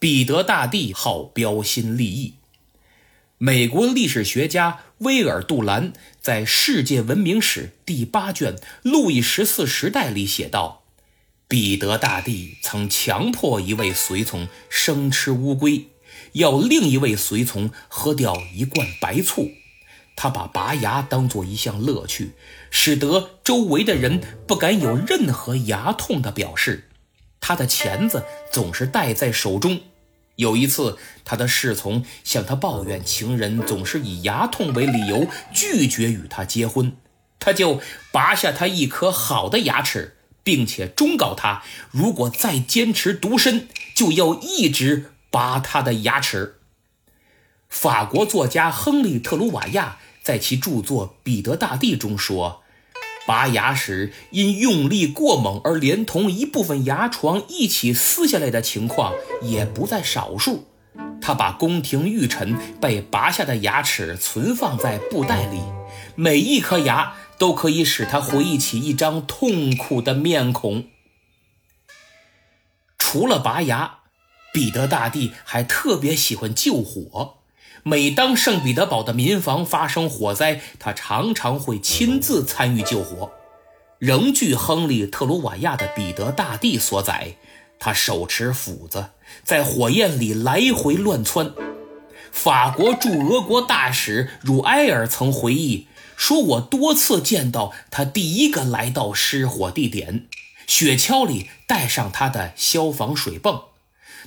彼得大帝好标新立异。美国历史学家威尔·杜兰在《世界文明史》第八卷《路易十四时代》里写道：“彼得大帝曾强迫一位随从生吃乌龟，要另一位随从喝掉一罐白醋。他把拔牙当做一项乐趣，使得周围的人不敢有任何牙痛的表示。他的钳子总是戴在手中。”有一次，他的侍从向他抱怨情人总是以牙痛为理由拒绝与他结婚，他就拔下他一颗好的牙齿，并且忠告他，如果再坚持独身，就要一直拔他的牙齿。法国作家亨利·特鲁瓦亚在其著作《彼得大帝》中说。拔牙时因用力过猛而连同一部分牙床一起撕下来的情况也不在少数。他把宫廷御臣被拔下的牙齿存放在布袋里，每一颗牙都可以使他回忆起一张痛苦的面孔。除了拔牙，彼得大帝还特别喜欢救火。每当圣彼得堡的民房发生火灾，他常常会亲自参与救火。仍据亨利·特鲁瓦亚的《彼得大帝》所载，他手持斧子在火焰里来回乱窜。法国驻俄国大使汝埃尔曾回忆说：“我多次见到他第一个来到失火地点，雪橇里带上他的消防水泵，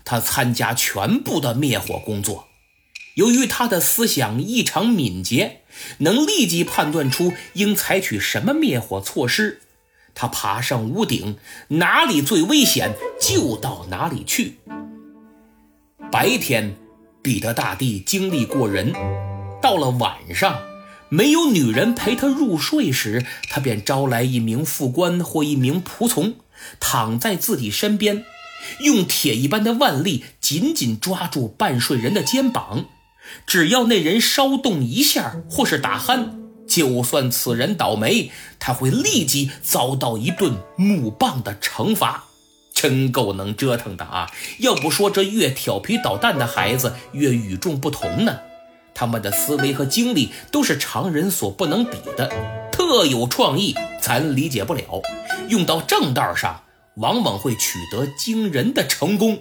他参加全部的灭火工作。”由于他的思想异常敏捷，能立即判断出应采取什么灭火措施。他爬上屋顶，哪里最危险就到哪里去。白天，彼得大帝精力过人；到了晚上，没有女人陪他入睡时，他便招来一名副官或一名仆从，躺在自己身边，用铁一般的腕力紧紧抓住半睡人的肩膀。只要那人稍动一下，或是打鼾，就算此人倒霉，他会立即遭到一顿木棒的惩罚。真够能折腾的啊！要不说这越调皮捣蛋的孩子越与众不同呢？他们的思维和精力都是常人所不能比的，特有创意，咱理解不了。用到正道上，往往会取得惊人的成功。